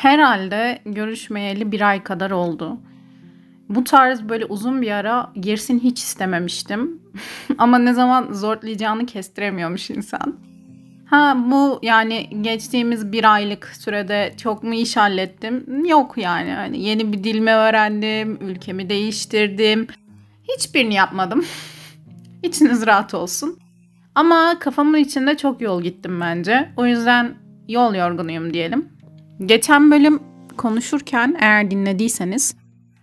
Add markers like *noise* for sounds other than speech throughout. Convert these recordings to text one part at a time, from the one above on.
herhalde görüşmeyeli bir ay kadar oldu. Bu tarz böyle uzun bir ara girsin hiç istememiştim. *laughs* Ama ne zaman zorlayacağını kestiremiyormuş insan. Ha bu yani geçtiğimiz bir aylık sürede çok mu iş hallettim? Yok yani. yani yeni bir dilme öğrendim, ülkemi değiştirdim. Hiçbirini yapmadım. *laughs* İçiniz rahat olsun. Ama kafamın içinde çok yol gittim bence. O yüzden yol yorgunuyum diyelim. Geçen bölüm konuşurken eğer dinlediyseniz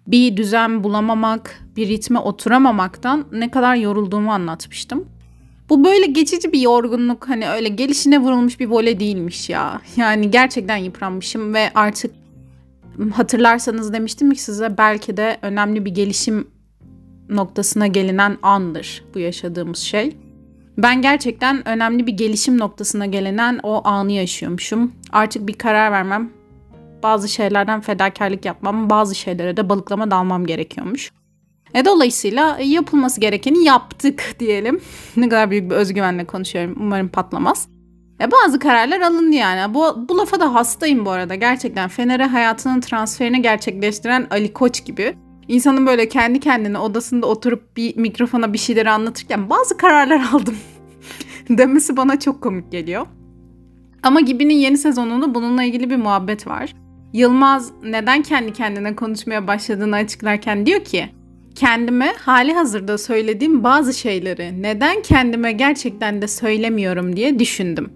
bir düzen bulamamak, bir ritme oturamamaktan ne kadar yorulduğumu anlatmıştım. Bu böyle geçici bir yorgunluk hani öyle gelişine vurulmuş bir vole değilmiş ya. Yani gerçekten yıpranmışım ve artık hatırlarsanız demiştim ki size belki de önemli bir gelişim noktasına gelinen andır bu yaşadığımız şey. Ben gerçekten önemli bir gelişim noktasına gelinen o anı yaşıyormuşum. Artık bir karar vermem, bazı şeylerden fedakarlık yapmam, bazı şeylere de balıklama dalmam gerekiyormuş. E dolayısıyla yapılması gerekeni yaptık *laughs* diyelim. ne kadar büyük bir özgüvenle konuşuyorum. Umarım patlamaz. E bazı kararlar alındı yani. Bu, bu lafa da hastayım bu arada. Gerçekten Fener'e hayatının transferini gerçekleştiren Ali Koç gibi. İnsanın böyle kendi kendine odasında oturup bir mikrofona bir şeyleri anlatırken bazı kararlar *laughs* aldım demesi bana çok komik geliyor. Ama Gibi'nin yeni sezonunda bununla ilgili bir muhabbet var. Yılmaz neden kendi kendine konuşmaya başladığını açıklarken diyor ki kendime hali hazırda söylediğim bazı şeyleri neden kendime gerçekten de söylemiyorum diye düşündüm.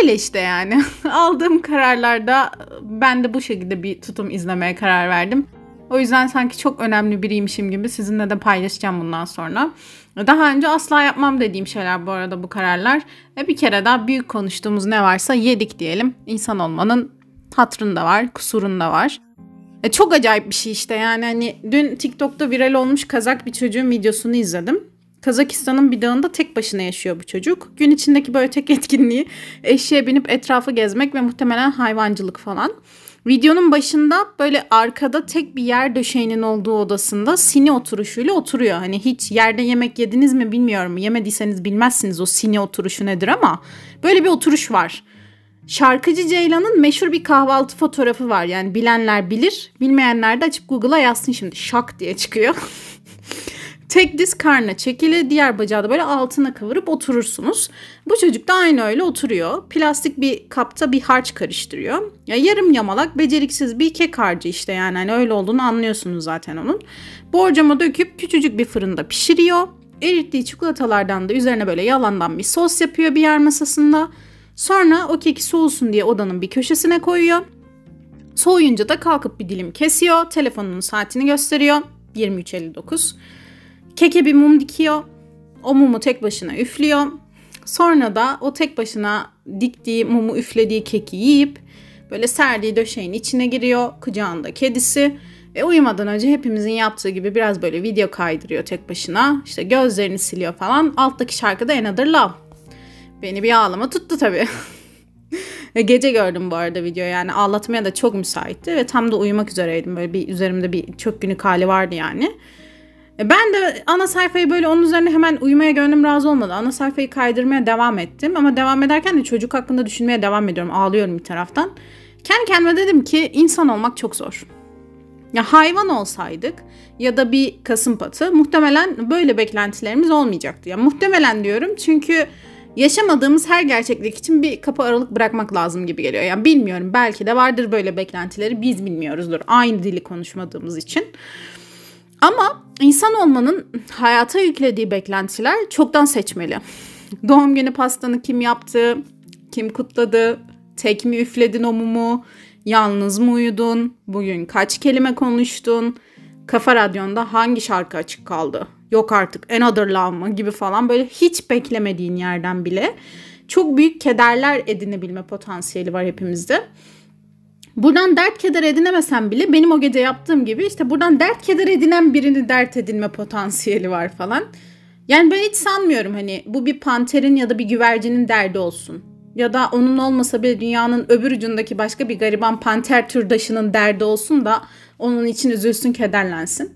Öyle işte yani. *laughs* Aldığım kararlarda ben de bu şekilde bir tutum izlemeye karar verdim. O yüzden sanki çok önemli biriymişim gibi sizinle de paylaşacağım bundan sonra. Daha önce asla yapmam dediğim şeyler bu arada bu kararlar. Ve bir kere daha büyük konuştuğumuz ne varsa yedik diyelim. İnsan olmanın hatrında var, kusurunda var. E, çok acayip bir şey işte yani hani dün TikTok'ta viral olmuş Kazak bir çocuğun videosunu izledim. Kazakistan'ın bir dağında tek başına yaşıyor bu çocuk. Gün içindeki böyle tek etkinliği eşeğe binip etrafı gezmek ve muhtemelen hayvancılık falan. Videonun başında böyle arkada tek bir yer döşeğinin olduğu odasında sini oturuşuyla oturuyor. Hani hiç yerde yemek yediniz mi bilmiyorum. Yemediyseniz bilmezsiniz o sini oturuşu nedir ama böyle bir oturuş var. Şarkıcı Ceylan'ın meşhur bir kahvaltı fotoğrafı var. Yani bilenler bilir, bilmeyenler de açıp Google'a yazsın şimdi. Şak diye çıkıyor. *laughs* Tek diz karnına çekili, diğer bacağı da böyle altına kıvırıp oturursunuz. Bu çocuk da aynı öyle oturuyor. Plastik bir kapta bir harç karıştırıyor. Ya yarım yamalak, beceriksiz bir kek harcı işte yani hani öyle olduğunu anlıyorsunuz zaten onun. Borcama döküp küçücük bir fırında pişiriyor. Erittiği çikolatalardan da üzerine böyle yalandan bir sos yapıyor bir yer masasında. Sonra o keki soğusun diye odanın bir köşesine koyuyor. Soğuyunca da kalkıp bir dilim kesiyor. Telefonunun saatini gösteriyor. 23.59. Keke bir mum dikiyor. O mumu tek başına üflüyor. Sonra da o tek başına diktiği mumu üflediği keki yiyip böyle serdiği döşeğin içine giriyor. Kucağında kedisi. Ve uyumadan önce hepimizin yaptığı gibi biraz böyle video kaydırıyor tek başına. İşte gözlerini siliyor falan. Alttaki şarkıda Another Love. Beni bir ağlama tuttu tabii. *laughs* Gece gördüm bu arada video yani ağlatmaya da çok müsaitti ve tam da uyumak üzereydim. Böyle bir üzerimde bir çok günlük hali vardı yani. E, ben de ana sayfayı böyle onun üzerine hemen uyumaya gönlüm razı olmadı. Ana sayfayı kaydırmaya devam ettim ama devam ederken de çocuk hakkında düşünmeye devam ediyorum. Ağlıyorum bir taraftan. Kendi kendime dedim ki insan olmak çok zor. Ya hayvan olsaydık ya da bir kasım patı muhtemelen böyle beklentilerimiz olmayacaktı. Ya muhtemelen diyorum çünkü yaşamadığımız her gerçeklik için bir kapı aralık bırakmak lazım gibi geliyor. Yani bilmiyorum belki de vardır böyle beklentileri biz bilmiyoruzdur. Aynı dili konuşmadığımız için. Ama insan olmanın hayata yüklediği beklentiler çoktan seçmeli. Doğum günü pastanı kim yaptı, kim kutladı, tek mi üfledin o mumu, yalnız mı uyudun, bugün kaç kelime konuştun, Kafa Radyon'da hangi şarkı açık kaldı, yok artık Another Love mı gibi falan böyle hiç beklemediğin yerden bile çok büyük kederler edinebilme potansiyeli var hepimizde. Buradan dert keder edinemesem bile benim o gece yaptığım gibi işte buradan dert keder edinen birini dert edinme potansiyeli var falan. Yani ben hiç sanmıyorum hani bu bir panterin ya da bir güvercinin derdi olsun. Ya da onun olmasa bile dünyanın öbür ucundaki başka bir gariban panter türdaşının derdi olsun da onun için üzülsün, kederlensin.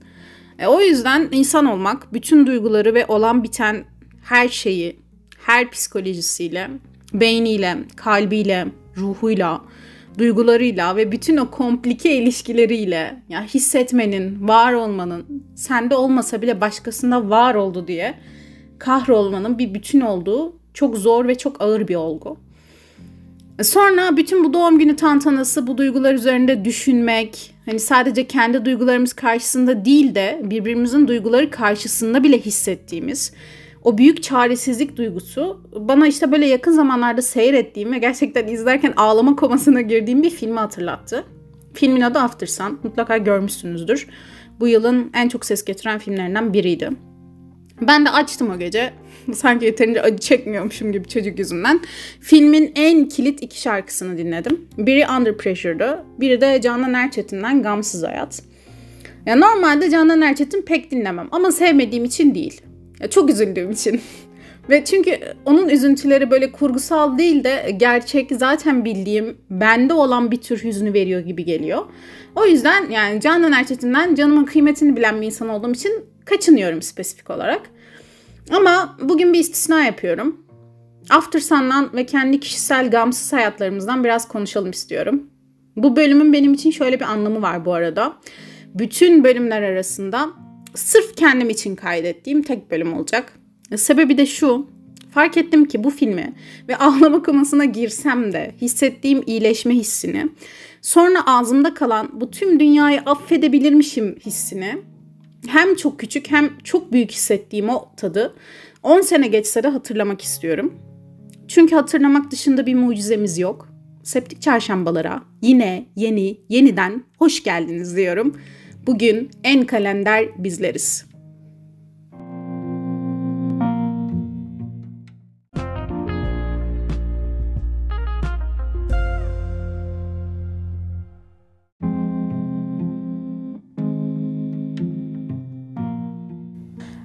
E, o yüzden insan olmak, bütün duyguları ve olan biten her şeyi, her psikolojisiyle, beyniyle, kalbiyle, ruhuyla, duygularıyla ve bütün o komplike ilişkileriyle ya hissetmenin, var olmanın, sende olmasa bile başkasında var oldu diye kahrolmanın bir bütün olduğu çok zor ve çok ağır bir olgu. Sonra bütün bu doğum günü tantanası, bu duygular üzerinde düşünmek, hani sadece kendi duygularımız karşısında değil de birbirimizin duyguları karşısında bile hissettiğimiz o büyük çaresizlik duygusu bana işte böyle yakın zamanlarda seyrettiğim ve gerçekten izlerken ağlama komasına girdiğim bir filmi hatırlattı. Filmin adı After Sun. Mutlaka görmüşsünüzdür. Bu yılın en çok ses getiren filmlerinden biriydi. Ben de açtım o gece. *laughs* Sanki yeterince acı çekmiyormuşum gibi çocuk yüzünden. Filmin en kilit iki şarkısını dinledim. Biri Under Pressure'dı. Biri de Canan Erçetin'den Gamsız Hayat. Ya normalde Canan Erçetin pek dinlemem ama sevmediğim için değil. Ya çok üzüldüğüm için. *laughs* Ve çünkü onun üzüntüleri böyle kurgusal değil de gerçek zaten bildiğim bende olan bir tür hüznü veriyor gibi geliyor. O yüzden yani Canan Erçetin'den canımın kıymetini bilen bir insan olduğum için kaçınıyorum spesifik olarak. Ama bugün bir istisna yapıyorum. After Sun'dan ve kendi kişisel gamsız hayatlarımızdan biraz konuşalım istiyorum. Bu bölümün benim için şöyle bir anlamı var bu arada. Bütün bölümler arasında sırf kendim için kaydettiğim tek bölüm olacak. Sebebi de şu. Fark ettim ki bu filmi ve ağlama komasına girsem de hissettiğim iyileşme hissini, sonra ağzımda kalan bu tüm dünyayı affedebilirmişim hissini hem çok küçük hem çok büyük hissettiğim o tadı 10 sene geçse de hatırlamak istiyorum. Çünkü hatırlamak dışında bir mucizemiz yok. Septik çarşambalara yine yeni yeniden hoş geldiniz diyorum. Bugün en kalender bizleriz.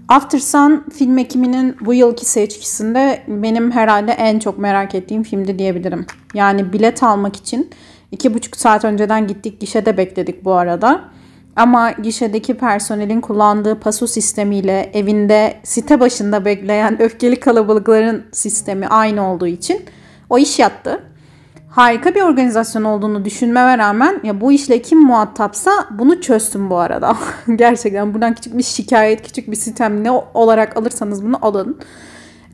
After Sun film ekiminin bu yılki seçkisinde benim herhalde en çok merak ettiğim filmdi diyebilirim. Yani bilet almak için iki buçuk saat önceden gittik gişede bekledik bu arada. Ama gişedeki personelin kullandığı paso sistemiyle evinde site başında bekleyen öfkeli kalabalıkların sistemi aynı olduğu için o iş yattı. Harika bir organizasyon olduğunu düşünmeme rağmen ya bu işle kim muhatapsa bunu çözdüm bu arada. *laughs* Gerçekten buradan küçük bir şikayet, küçük bir sistem ne olarak alırsanız bunu alın.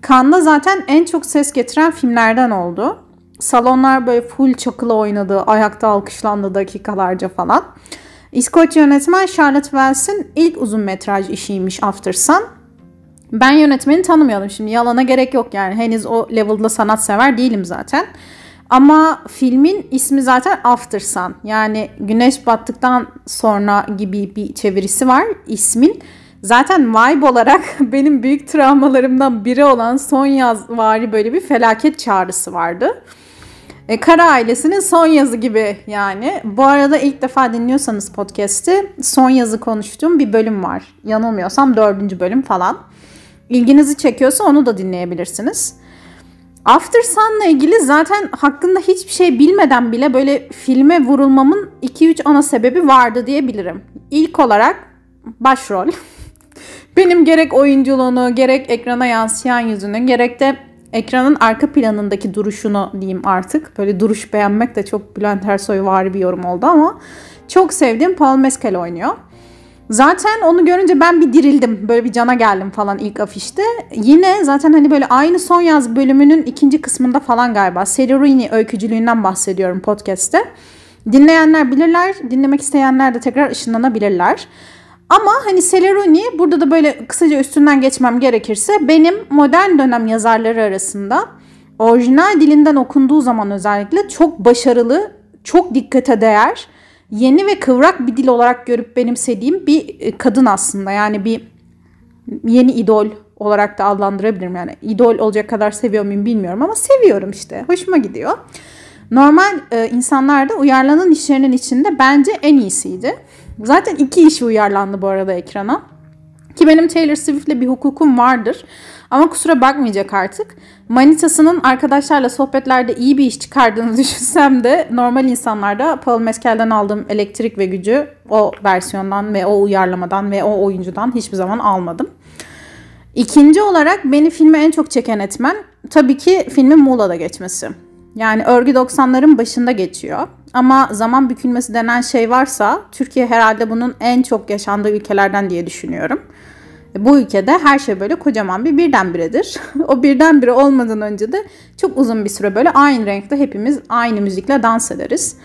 Cannes'da zaten en çok ses getiren filmlerden oldu. Salonlar böyle full çakılı oynadı, ayakta alkışlandı dakikalarca falan. İskoç yönetmen Charlotte Wells'in ilk uzun metraj işiymiş After Sun. Ben yönetmeni tanımıyordum şimdi yalana gerek yok yani henüz o level'da sanat sever değilim zaten. Ama filmin ismi zaten After Sun yani güneş battıktan sonra gibi bir çevirisi var ismin. Zaten vibe olarak *laughs* benim büyük travmalarımdan biri olan son yaz vari böyle bir felaket çağrısı vardı. E, Kara ailesinin son yazı gibi yani. Bu arada ilk defa dinliyorsanız podcast'i son yazı konuştuğum bir bölüm var. Yanılmıyorsam dördüncü bölüm falan. İlginizi çekiyorsa onu da dinleyebilirsiniz. After Sun'la ilgili zaten hakkında hiçbir şey bilmeden bile böyle filme vurulmamın 2-3 ana sebebi vardı diyebilirim. İlk olarak başrol. *laughs* Benim gerek oyunculuğunu, gerek ekrana yansıyan yüzünü, gerek de ekranın arka planındaki duruşunu diyeyim artık. Böyle duruş beğenmek de çok Bülent Ersoy var bir yorum oldu ama çok sevdiğim Paul Mescal oynuyor. Zaten onu görünce ben bir dirildim. Böyle bir cana geldim falan ilk afişte. Yine zaten hani böyle aynı son yaz bölümünün ikinci kısmında falan galiba. Selurini öykücülüğünden bahsediyorum podcast'te. Dinleyenler bilirler, dinlemek isteyenler de tekrar ışınlanabilirler. Ama hani Celeroni burada da böyle kısaca üstünden geçmem gerekirse benim modern dönem yazarları arasında orijinal dilinden okunduğu zaman özellikle çok başarılı, çok dikkate değer, yeni ve kıvrak bir dil olarak görüp benimsediğim bir e, kadın aslında. Yani bir yeni idol olarak da adlandırabilirim. Yani idol olacak kadar seviyor muyum bilmiyorum ama seviyorum işte. Hoşuma gidiyor. Normal e, insanlarda uyarlanan işlerinin içinde bence en iyisiydi. Zaten iki işi uyarlandı bu arada ekrana. Ki benim Taylor Swift'le bir hukukum vardır. Ama kusura bakmayacak artık. Manitasının arkadaşlarla sohbetlerde iyi bir iş çıkardığını *laughs* düşünsem de normal insanlarda Paul Mescal'den aldığım elektrik ve gücü o versiyondan ve o uyarlamadan ve o oyuncudan hiçbir zaman almadım. İkinci olarak beni filme en çok çeken etmen tabii ki filmin Muğla'da geçmesi. Yani örgü 90'ların başında geçiyor. Ama zaman bükülmesi denen şey varsa Türkiye herhalde bunun en çok yaşandığı ülkelerden diye düşünüyorum. Bu ülkede her şey böyle kocaman bir birdenbiredir. *laughs* o birdenbire olmadan önce de çok uzun bir süre böyle aynı renkte hepimiz aynı müzikle dans ederiz.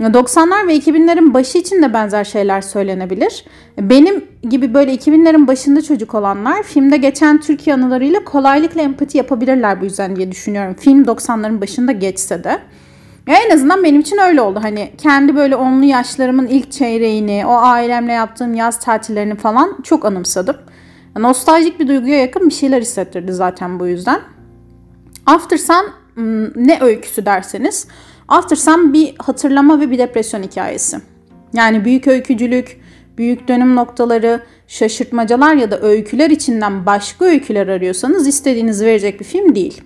90'lar ve 2000'lerin başı için de benzer şeyler söylenebilir. Benim gibi böyle 2000'lerin başında çocuk olanlar filmde geçen Türkiye anılarıyla kolaylıkla empati yapabilirler bu yüzden diye düşünüyorum. Film 90'ların başında geçse de. Ya en azından benim için öyle oldu. Hani kendi böyle onlu yaşlarımın ilk çeyreğini, o ailemle yaptığım yaz tatillerini falan çok anımsadım. Nostaljik bir duyguya yakın bir şeyler hissettirdi zaten bu yüzden. After Sun ne öyküsü derseniz After Sun bir hatırlama ve bir depresyon hikayesi. Yani büyük öykücülük, büyük dönüm noktaları, şaşırtmacalar ya da öyküler içinden başka öyküler arıyorsanız istediğinizi verecek bir film değil.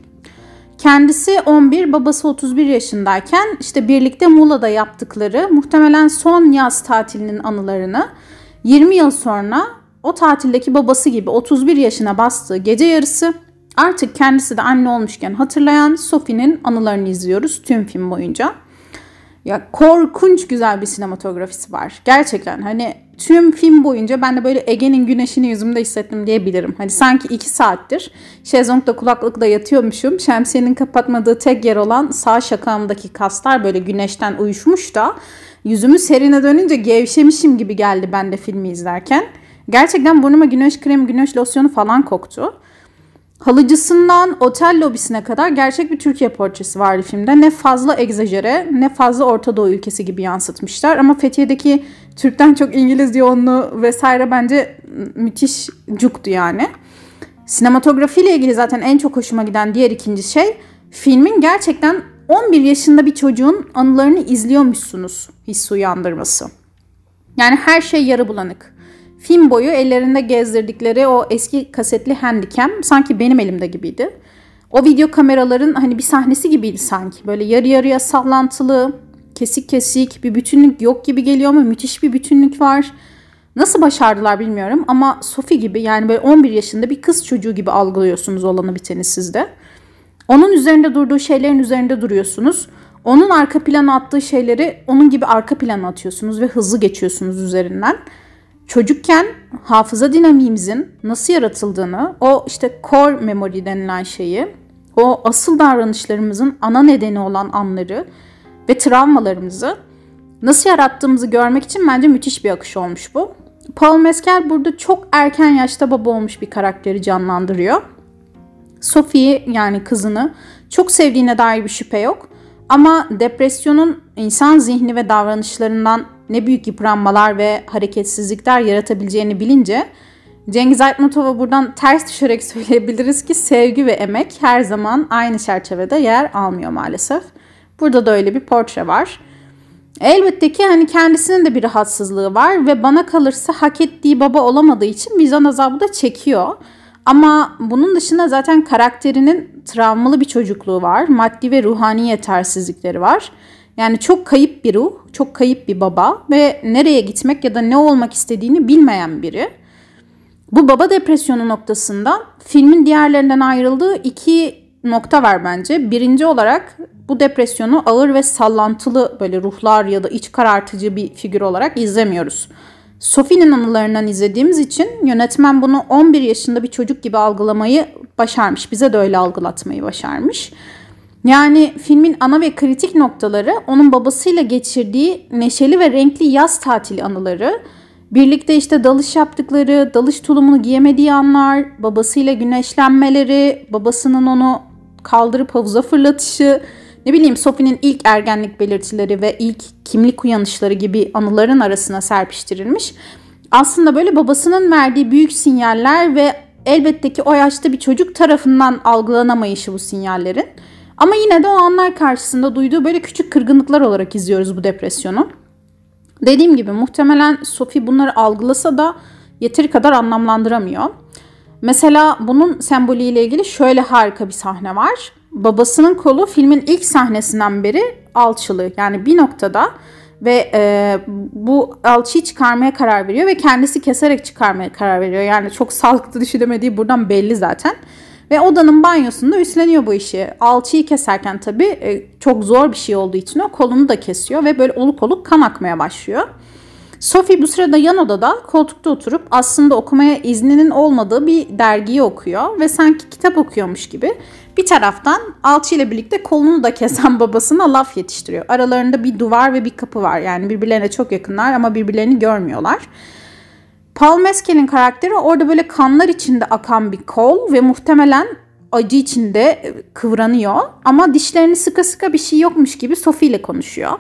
Kendisi 11, babası 31 yaşındayken işte birlikte Muğla'da yaptıkları muhtemelen son yaz tatilinin anılarını 20 yıl sonra o tatildeki babası gibi 31 yaşına bastığı gece yarısı artık kendisi de anne olmuşken hatırlayan Sophie'nin anılarını izliyoruz tüm film boyunca. Ya korkunç güzel bir sinematografisi var. Gerçekten hani tüm film boyunca ben de böyle Ege'nin güneşini yüzümde hissettim diyebilirim. Hani sanki iki saattir şezlongda kulaklıkla yatıyormuşum. Şemsiyenin kapatmadığı tek yer olan sağ şakağımdaki kaslar böyle güneşten uyuşmuş da yüzümü serine dönünce gevşemişim gibi geldi ben de filmi izlerken. Gerçekten burnuma güneş kremi, güneş losyonu falan koktu. Halıcısından otel lobisine kadar gerçek bir Türkiye portresi vardı filmde. Ne fazla egzajere ne fazla Orta Doğu ülkesi gibi yansıtmışlar. Ama Fethiye'deki Türk'ten çok İngiliz yoğunluğu vesaire bence müthiş cuktu yani. Sinematografi ile ilgili zaten en çok hoşuma giden diğer ikinci şey filmin gerçekten 11 yaşında bir çocuğun anılarını izliyormuşsunuz hissi uyandırması. Yani her şey yarı bulanık. Film boyu ellerinde gezdirdikleri o eski kasetli handicam sanki benim elimde gibiydi. O video kameraların hani bir sahnesi gibiydi sanki. Böyle yarı yarıya sallantılı, kesik kesik bir bütünlük yok gibi geliyor ama müthiş bir bütünlük var. Nasıl başardılar bilmiyorum ama Sophie gibi yani böyle 11 yaşında bir kız çocuğu gibi algılıyorsunuz olanı biteni sizde. Onun üzerinde durduğu şeylerin üzerinde duruyorsunuz. Onun arka plana attığı şeyleri onun gibi arka plana atıyorsunuz ve hızlı geçiyorsunuz üzerinden çocukken hafıza dinamiğimizin nasıl yaratıldığını, o işte core memory denilen şeyi, o asıl davranışlarımızın ana nedeni olan anları ve travmalarımızı nasıl yarattığımızı görmek için bence müthiş bir akış olmuş bu. Paul Mescal burada çok erken yaşta baba olmuş bir karakteri canlandırıyor. Sophie yani kızını çok sevdiğine dair bir şüphe yok. Ama depresyonun insan zihni ve davranışlarından ne büyük yıpranmalar ve hareketsizlikler yaratabileceğini bilince Cengiz Aytmatov'a buradan ters düşerek *laughs* söyleyebiliriz ki sevgi ve emek her zaman aynı çerçevede yer almıyor maalesef. Burada da öyle bir portre var. Elbette ki hani kendisinin de bir rahatsızlığı var ve bana kalırsa hak ettiği baba olamadığı için vicdan azabı da çekiyor. Ama bunun dışında zaten karakterinin travmalı bir çocukluğu var. Maddi ve ruhani yetersizlikleri var. Yani çok kayıp bir ruh, çok kayıp bir baba ve nereye gitmek ya da ne olmak istediğini bilmeyen biri. Bu baba depresyonu noktasında filmin diğerlerinden ayrıldığı iki nokta var bence. Birinci olarak bu depresyonu ağır ve sallantılı böyle ruhlar ya da iç karartıcı bir figür olarak izlemiyoruz. Sophie'nin anılarından izlediğimiz için yönetmen bunu 11 yaşında bir çocuk gibi algılamayı başarmış. Bize de öyle algılatmayı başarmış. Yani filmin ana ve kritik noktaları onun babasıyla geçirdiği neşeli ve renkli yaz tatili anıları, birlikte işte dalış yaptıkları, dalış tulumunu giyemediği anlar, babasıyla güneşlenmeleri, babasının onu kaldırıp havuza fırlatışı, ne bileyim Sophie'nin ilk ergenlik belirtileri ve ilk kimlik uyanışları gibi anıların arasına serpiştirilmiş. Aslında böyle babasının verdiği büyük sinyaller ve elbette ki o yaşta bir çocuk tarafından algılanamayışı bu sinyallerin. Ama yine de o anlar karşısında duyduğu böyle küçük kırgınlıklar olarak izliyoruz bu depresyonu. Dediğim gibi muhtemelen Sophie bunları algılasa da yeteri kadar anlamlandıramıyor. Mesela bunun sembolüyle ilgili şöyle harika bir sahne var. Babasının kolu filmin ilk sahnesinden beri alçılı. Yani bir noktada ve e, bu alçıyı çıkarmaya karar veriyor ve kendisi keserek çıkarmaya karar veriyor. Yani çok sağlıklı düşünemediği buradan belli zaten. Ve odanın banyosunda üstleniyor bu işi. Alçıyı keserken tabii e, çok zor bir şey olduğu için o kolunu da kesiyor ve böyle oluk oluk kan akmaya başlıyor. Sophie bu sırada yan odada koltukta oturup aslında okumaya izninin olmadığı bir dergiyi okuyor ve sanki kitap okuyormuş gibi bir taraftan alçı ile birlikte kolunu da kesen *laughs* babasına laf yetiştiriyor. Aralarında bir duvar ve bir kapı var. Yani birbirlerine çok yakınlar ama birbirlerini görmüyorlar. Paul Mescal'in karakteri orada böyle kanlar içinde akan bir kol ve muhtemelen acı içinde kıvranıyor. Ama dişlerini sıka sıka bir şey yokmuş gibi Sophie ile konuşuyor.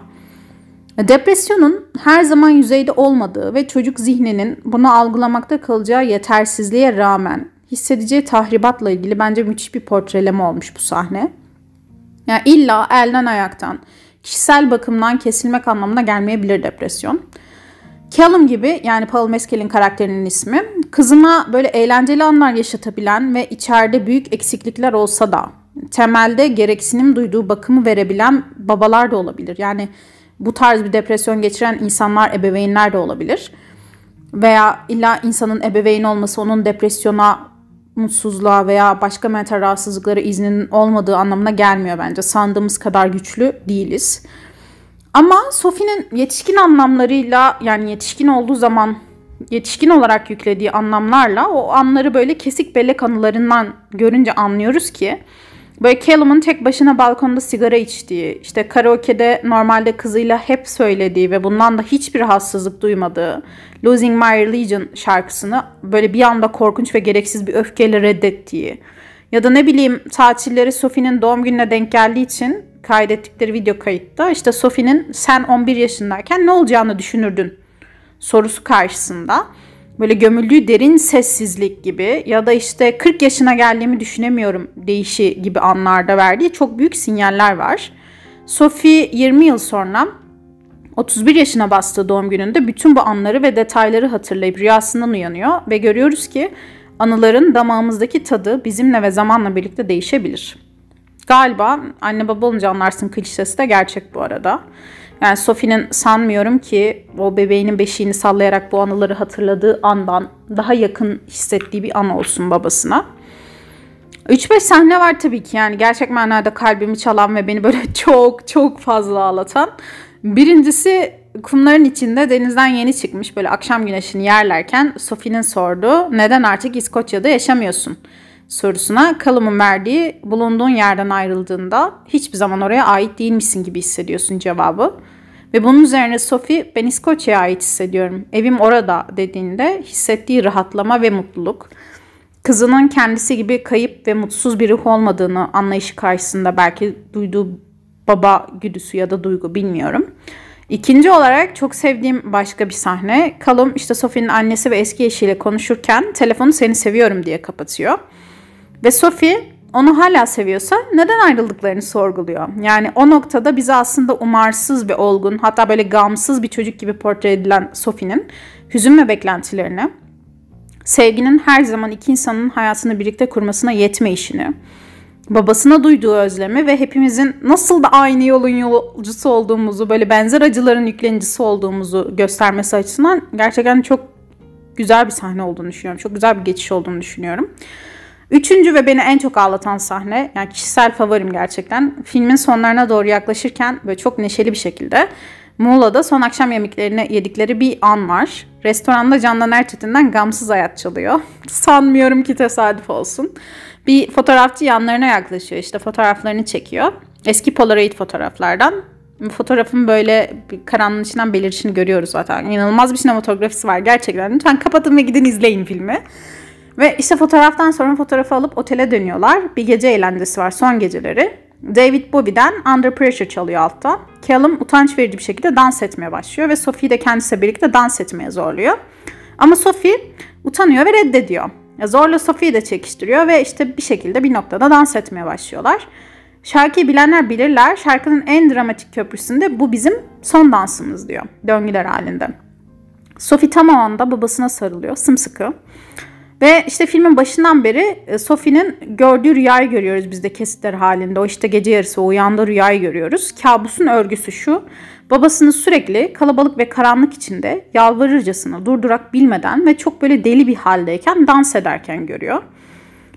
Depresyonun her zaman yüzeyde olmadığı ve çocuk zihninin bunu algılamakta kalacağı yetersizliğe rağmen hissedeceği tahribatla ilgili bence müthiş bir portreleme olmuş bu sahne. Yani illa elden ayaktan, kişisel bakımdan kesilmek anlamına gelmeyebilir depresyon. Callum gibi yani Paul Mescal'in karakterinin ismi kızına böyle eğlenceli anlar yaşatabilen ve içeride büyük eksiklikler olsa da temelde gereksinim duyduğu bakımı verebilen babalar da olabilir. Yani bu tarz bir depresyon geçiren insanlar, ebeveynler de olabilir. Veya illa insanın ebeveyn olması onun depresyona, mutsuzluğa veya başka mental rahatsızlıklara izninin olmadığı anlamına gelmiyor bence. Sandığımız kadar güçlü değiliz. Ama Sophie'nin yetişkin anlamlarıyla yani yetişkin olduğu zaman yetişkin olarak yüklediği anlamlarla o anları böyle kesik bellek anılarından görünce anlıyoruz ki Böyle Callum'un tek başına balkonda sigara içtiği, işte karaoke'de normalde kızıyla hep söylediği ve bundan da hiçbir rahatsızlık duymadığı Losing My Religion şarkısını böyle bir anda korkunç ve gereksiz bir öfkeyle reddettiği ya da ne bileyim tatilleri Sophie'nin doğum gününe denk geldiği için kaydettikleri video kayıtta işte Sophie'nin sen 11 yaşındayken ne olacağını düşünürdün sorusu karşısında böyle gömüldüğü derin sessizlik gibi ya da işte 40 yaşına geldiğimi düşünemiyorum deyişi gibi anlarda verdiği çok büyük sinyaller var. Sophie 20 yıl sonra 31 yaşına bastığı doğum gününde bütün bu anları ve detayları hatırlayıp rüyasından uyanıyor ve görüyoruz ki anıların damağımızdaki tadı bizimle ve zamanla birlikte değişebilir. Galiba anne baba olunca anlarsın klişesi de gerçek bu arada. Yani Sophie'nin sanmıyorum ki o bebeğinin beşiğini sallayarak bu anıları hatırladığı andan daha yakın hissettiği bir an olsun babasına. 3-5 sahne var tabii ki yani gerçek manada kalbimi çalan ve beni böyle *laughs* çok çok fazla ağlatan. Birincisi kumların içinde denizden yeni çıkmış böyle akşam güneşini yerlerken Sophie'nin sorduğu neden artık İskoçya'da yaşamıyorsun sorusuna Callum'un verdiği bulunduğun yerden ayrıldığında hiçbir zaman oraya ait değilmişsin gibi hissediyorsun cevabı. Ve bunun üzerine Sophie ben İskoçya'ya ait hissediyorum. Evim orada dediğinde hissettiği rahatlama ve mutluluk. Kızının kendisi gibi kayıp ve mutsuz bir ruh olmadığını anlayışı karşısında belki duyduğu baba güdüsü ya da duygu bilmiyorum. İkinci olarak çok sevdiğim başka bir sahne. Callum işte Sophie'nin annesi ve eski eşiyle konuşurken telefonu seni seviyorum diye kapatıyor. Ve Sophie onu hala seviyorsa neden ayrıldıklarını sorguluyor. Yani o noktada bize aslında umarsız ve olgun hatta böyle gamsız bir çocuk gibi portre edilen Sophie'nin hüzün ve beklentilerini, sevginin her zaman iki insanın hayatını birlikte kurmasına yetme işini, babasına duyduğu özlemi ve hepimizin nasıl da aynı yolun yolcusu olduğumuzu, böyle benzer acıların yüklenicisi olduğumuzu göstermesi açısından gerçekten çok güzel bir sahne olduğunu düşünüyorum. Çok güzel bir geçiş olduğunu düşünüyorum. Üçüncü ve beni en çok ağlatan sahne, yani kişisel favorim gerçekten. Filmin sonlarına doğru yaklaşırken böyle çok neşeli bir şekilde Muğla'da son akşam yemeklerini yedikleri bir an var. Restoranda Candan Erçetin'den Gamsız Hayat çalıyor. *laughs* Sanmıyorum ki tesadüf olsun. Bir fotoğrafçı yanlarına yaklaşıyor işte fotoğraflarını çekiyor. Eski Polaroid fotoğraflardan. Fotoğrafın böyle karanlığın içinden belirişini görüyoruz zaten. İnanılmaz bir sinematografisi var gerçekten. Lütfen kapatın ve gidin izleyin filmi. Ve işte fotoğraftan sonra fotoğrafı alıp otele dönüyorlar. Bir gece eğlencesi var son geceleri. David Bowie'den Under Pressure çalıyor altta. Callum utanç verici bir şekilde dans etmeye başlıyor ve Sophie de kendisiyle birlikte dans etmeye zorluyor. Ama Sophie utanıyor ve reddediyor. Zorla Sophie'yi de çekiştiriyor ve işte bir şekilde bir noktada dans etmeye başlıyorlar. Şarkıyı bilenler bilirler. Şarkının en dramatik köprüsünde bu bizim son dansımız diyor. Döngüler halinde. Sophie tam o anda babasına sarılıyor sımsıkı. Ve işte filmin başından beri e, Sophie'nin gördüğü rüyayı görüyoruz biz de kesitler halinde. O işte gece yarısı o uyandığı rüyayı görüyoruz. Kabusun örgüsü şu. Babasını sürekli kalabalık ve karanlık içinde yalvarırcasına durdurak bilmeden ve çok böyle deli bir haldeyken dans ederken görüyor.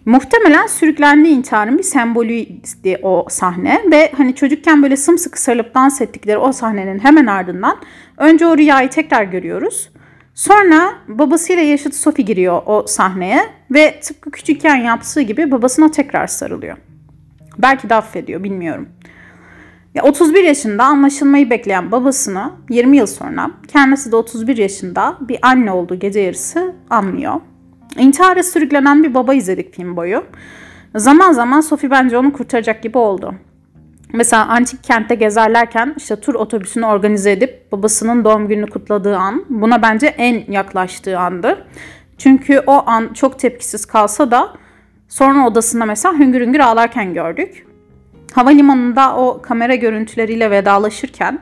Muhtemelen sürüklendiği intiharın bir sembolüydi o sahne ve hani çocukken böyle sımsıkı sarılıp dans ettikleri o sahnenin hemen ardından önce o rüyayı tekrar görüyoruz. Sonra babasıyla yaşıt Sophie giriyor o sahneye ve tıpkı küçükken yaptığı gibi babasına tekrar sarılıyor. Belki de affediyor bilmiyorum. Ya 31 yaşında anlaşılmayı bekleyen babasını 20 yıl sonra kendisi de 31 yaşında bir anne olduğu gece yarısı anlıyor. İntihara sürüklenen bir baba izledik film boyu. Zaman zaman Sophie bence onu kurtaracak gibi oldu. Mesela antik kentte gezerlerken işte tur otobüsünü organize edip babasının doğum gününü kutladığı an buna bence en yaklaştığı andı. Çünkü o an çok tepkisiz kalsa da sonra odasında mesela hüngür hüngür ağlarken gördük. Havalimanında o kamera görüntüleriyle vedalaşırken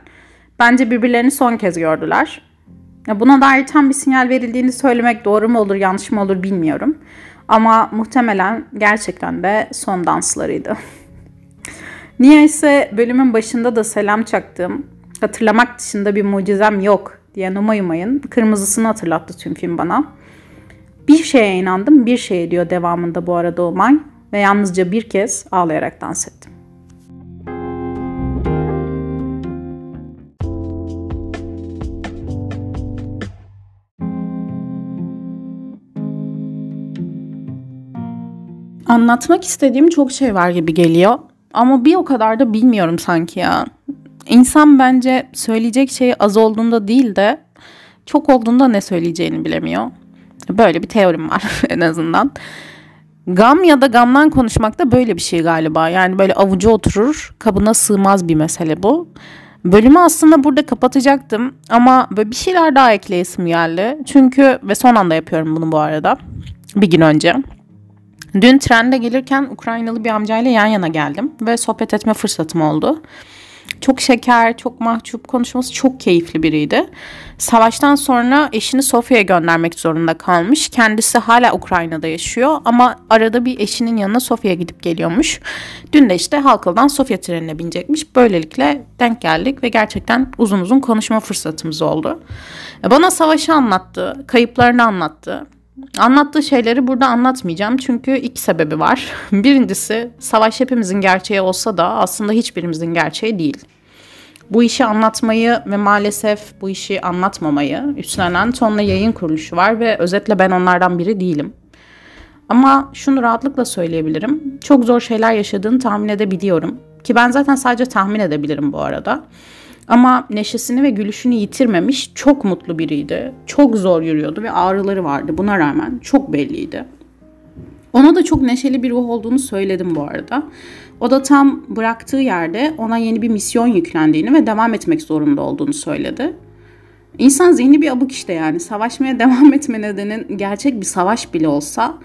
bence birbirlerini son kez gördüler. Buna dair tam bir sinyal verildiğini söylemek doğru mu olur yanlış mı olur bilmiyorum. Ama muhtemelen gerçekten de son danslarıydı. *laughs* Niyeyse bölümün başında da selam çaktığım, hatırlamak dışında bir mucizem yok diyen Umay Umay'ın kırmızısını hatırlattı tüm film bana. Bir şeye inandım, bir şeye diyor devamında bu arada Umay ve yalnızca bir kez ağlayarak dans ettim. Anlatmak istediğim çok şey var gibi geliyor. Ama bir o kadar da bilmiyorum sanki ya. İnsan bence söyleyecek şey az olduğunda değil de çok olduğunda ne söyleyeceğini bilemiyor. Böyle bir teorim var *laughs* en azından. Gam ya da gamdan konuşmak da böyle bir şey galiba. Yani böyle avucu oturur, kabına sığmaz bir mesele bu. Bölümü aslında burada kapatacaktım ama böyle bir şeyler daha ekleyesim geldi. Çünkü ve son anda yapıyorum bunu bu arada. Bir gün önce. Dün trende gelirken Ukraynalı bir amcayla yan yana geldim ve sohbet etme fırsatım oldu. Çok şeker, çok mahcup konuşması çok keyifli biriydi. Savaştan sonra eşini Sofya'ya göndermek zorunda kalmış. Kendisi hala Ukrayna'da yaşıyor ama arada bir eşinin yanına Sofya'ya gidip geliyormuş. Dün de işte Halkalı'dan Sofya trenine binecekmiş. Böylelikle denk geldik ve gerçekten uzun uzun konuşma fırsatımız oldu. Bana savaşı anlattı, kayıplarını anlattı. Anlattığı şeyleri burada anlatmayacağım çünkü iki sebebi var. *laughs* Birincisi savaş hepimizin gerçeği olsa da aslında hiçbirimizin gerçeği değil. Bu işi anlatmayı ve maalesef bu işi anlatmamayı üstlenen tonla yayın kuruluşu var ve özetle ben onlardan biri değilim. Ama şunu rahatlıkla söyleyebilirim. Çok zor şeyler yaşadığını tahmin edebiliyorum. Ki ben zaten sadece tahmin edebilirim bu arada. Ama neşesini ve gülüşünü yitirmemiş çok mutlu biriydi. Çok zor yürüyordu ve ağrıları vardı buna rağmen çok belliydi. Ona da çok neşeli bir ruh olduğunu söyledim bu arada. O da tam bıraktığı yerde ona yeni bir misyon yüklendiğini ve devam etmek zorunda olduğunu söyledi. İnsan zihni bir abuk işte yani. Savaşmaya *laughs* devam etme nedenin gerçek bir savaş bile olsa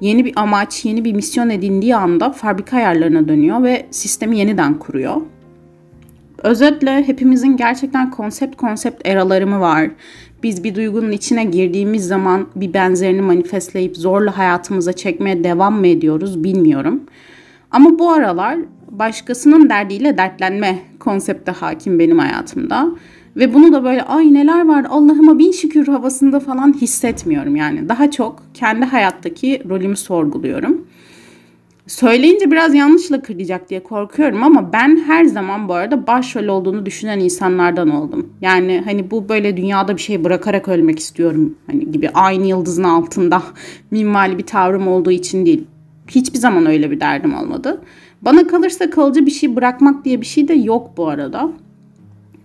yeni bir amaç, yeni bir misyon edindiği anda fabrika ayarlarına dönüyor ve sistemi yeniden kuruyor. Özetle hepimizin gerçekten konsept konsept eraları mı var? Biz bir duygunun içine girdiğimiz zaman bir benzerini manifestleyip zorla hayatımıza çekmeye devam mı ediyoruz bilmiyorum. Ama bu aralar başkasının derdiyle dertlenme konsepte hakim benim hayatımda. Ve bunu da böyle ay neler var Allah'ıma bin şükür havasında falan hissetmiyorum yani. Daha çok kendi hayattaki rolümü sorguluyorum. Söyleyince biraz yanlışla kıracak diye korkuyorum ama ben her zaman bu arada başrol olduğunu düşünen insanlardan oldum. Yani hani bu böyle dünyada bir şey bırakarak ölmek istiyorum hani gibi aynı yıldızın altında minvali bir tavrım olduğu için değil. Hiçbir zaman öyle bir derdim olmadı. Bana kalırsa kalıcı bir şey bırakmak diye bir şey de yok bu arada.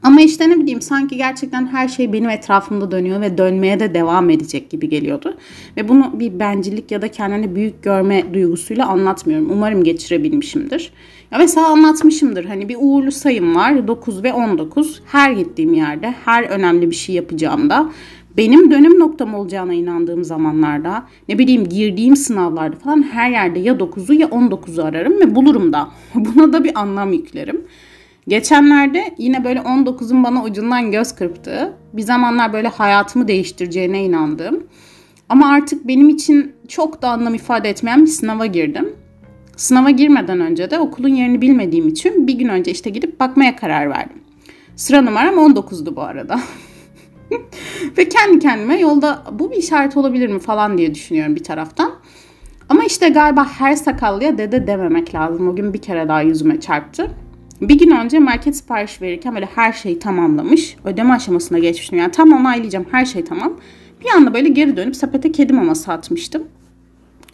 Ama işte ne bileyim sanki gerçekten her şey benim etrafımda dönüyor ve dönmeye de devam edecek gibi geliyordu. Ve bunu bir bencillik ya da kendini büyük görme duygusuyla anlatmıyorum. Umarım geçirebilmişimdir. Ya mesela anlatmışımdır. Hani bir uğurlu sayım var 9 ve 19. Her gittiğim yerde, her önemli bir şey yapacağımda benim dönüm noktam olacağına inandığım zamanlarda ne bileyim girdiğim sınavlarda falan her yerde ya 9'u ya 19'u ararım ve bulurum da. *laughs* Buna da bir anlam yüklerim. Geçenlerde yine böyle 19'un bana ucundan göz kırptığı, bir zamanlar böyle hayatımı değiştireceğine inandığım ama artık benim için çok da anlam ifade etmeyen bir sınava girdim. Sınava girmeden önce de okulun yerini bilmediğim için bir gün önce işte gidip bakmaya karar verdim. Sıra numaram 19'du bu arada. *laughs* Ve kendi kendime yolda bu bir işaret olabilir mi falan diye düşünüyorum bir taraftan. Ama işte galiba her sakallıya dede dememek lazım. O gün bir kere daha yüzüme çarptı. Bir gün önce market sipariş verirken böyle her şeyi tamamlamış. Ödeme aşamasına geçmiştim. Yani tam onaylayacağım her şey tamam. Bir anda böyle geri dönüp sepete kedi maması atmıştım.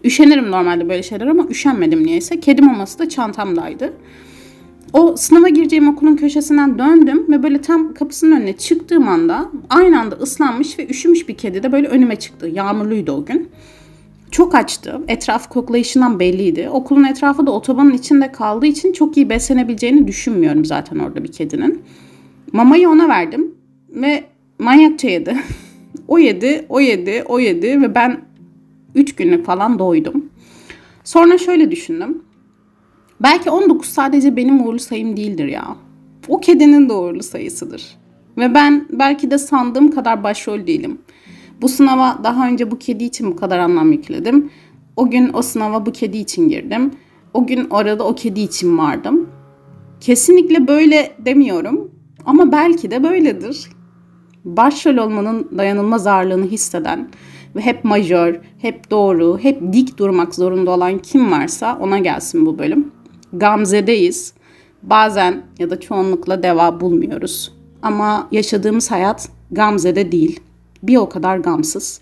Üşenirim normalde böyle şeyler ama üşenmedim niyeyse. Kedi maması da çantamdaydı. O sınava gireceğim okulun köşesinden döndüm ve böyle tam kapısının önüne çıktığım anda aynı anda ıslanmış ve üşümüş bir kedi de böyle önüme çıktı. Yağmurluydu o gün. Çok açtı. Etraf koklayışından belliydi. Okulun etrafı da otobanın içinde kaldığı için çok iyi beslenebileceğini düşünmüyorum zaten orada bir kedinin. Mamayı ona verdim ve manyakça yedi. *laughs* o yedi, o yedi, o yedi ve ben 3 günlük falan doydum. Sonra şöyle düşündüm. Belki 19 sadece benim uğurlu sayım değildir ya. O kedinin de uğurlu sayısıdır. Ve ben belki de sandığım kadar başrol değilim. Bu sınava daha önce bu kedi için bu kadar anlam yükledim. O gün o sınava bu kedi için girdim. O gün orada o kedi için vardım. Kesinlikle böyle demiyorum ama belki de böyledir. Başrol olmanın dayanılmaz ağırlığını hisseden ve hep majör, hep doğru, hep dik durmak zorunda olan kim varsa ona gelsin bu bölüm. Gamze'deyiz. Bazen ya da çoğunlukla deva bulmuyoruz. Ama yaşadığımız hayat Gamze'de değil bir o kadar gamsız.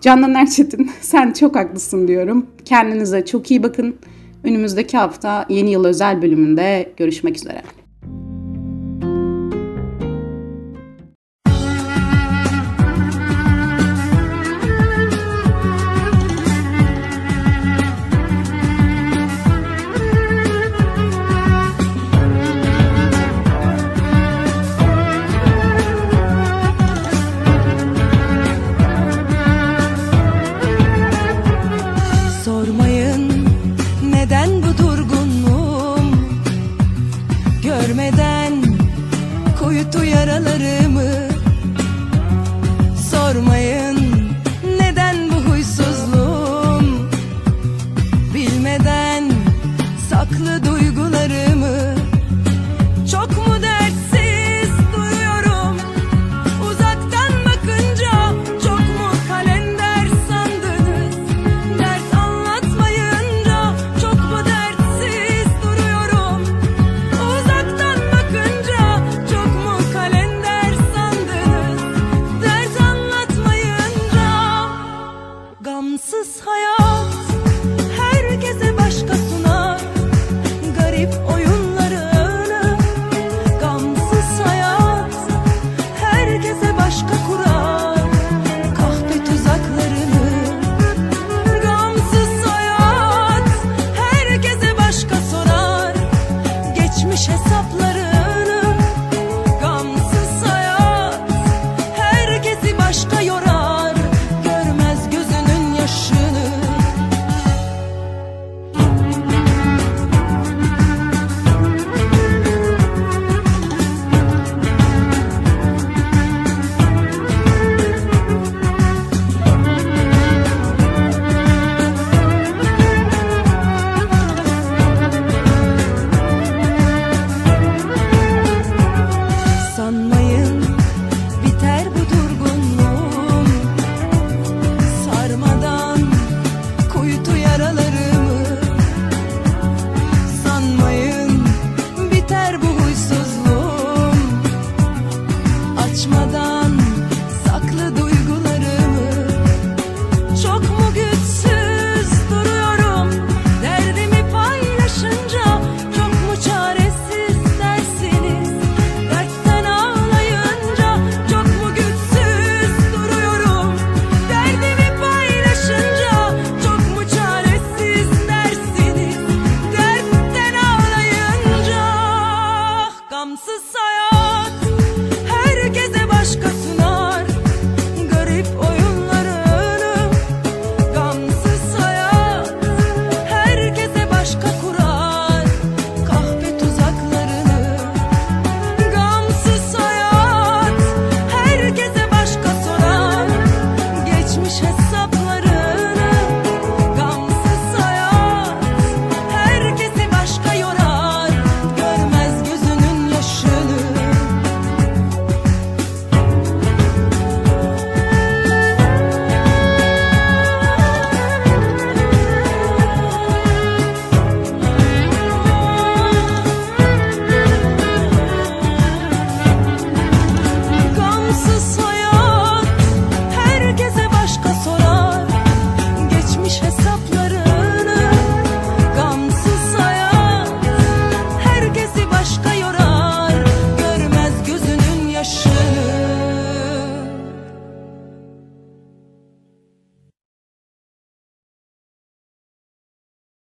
Candan Erçetin *laughs* sen çok haklısın diyorum. Kendinize çok iyi bakın. Önümüzdeki hafta yeni yıl özel bölümünde görüşmek üzere.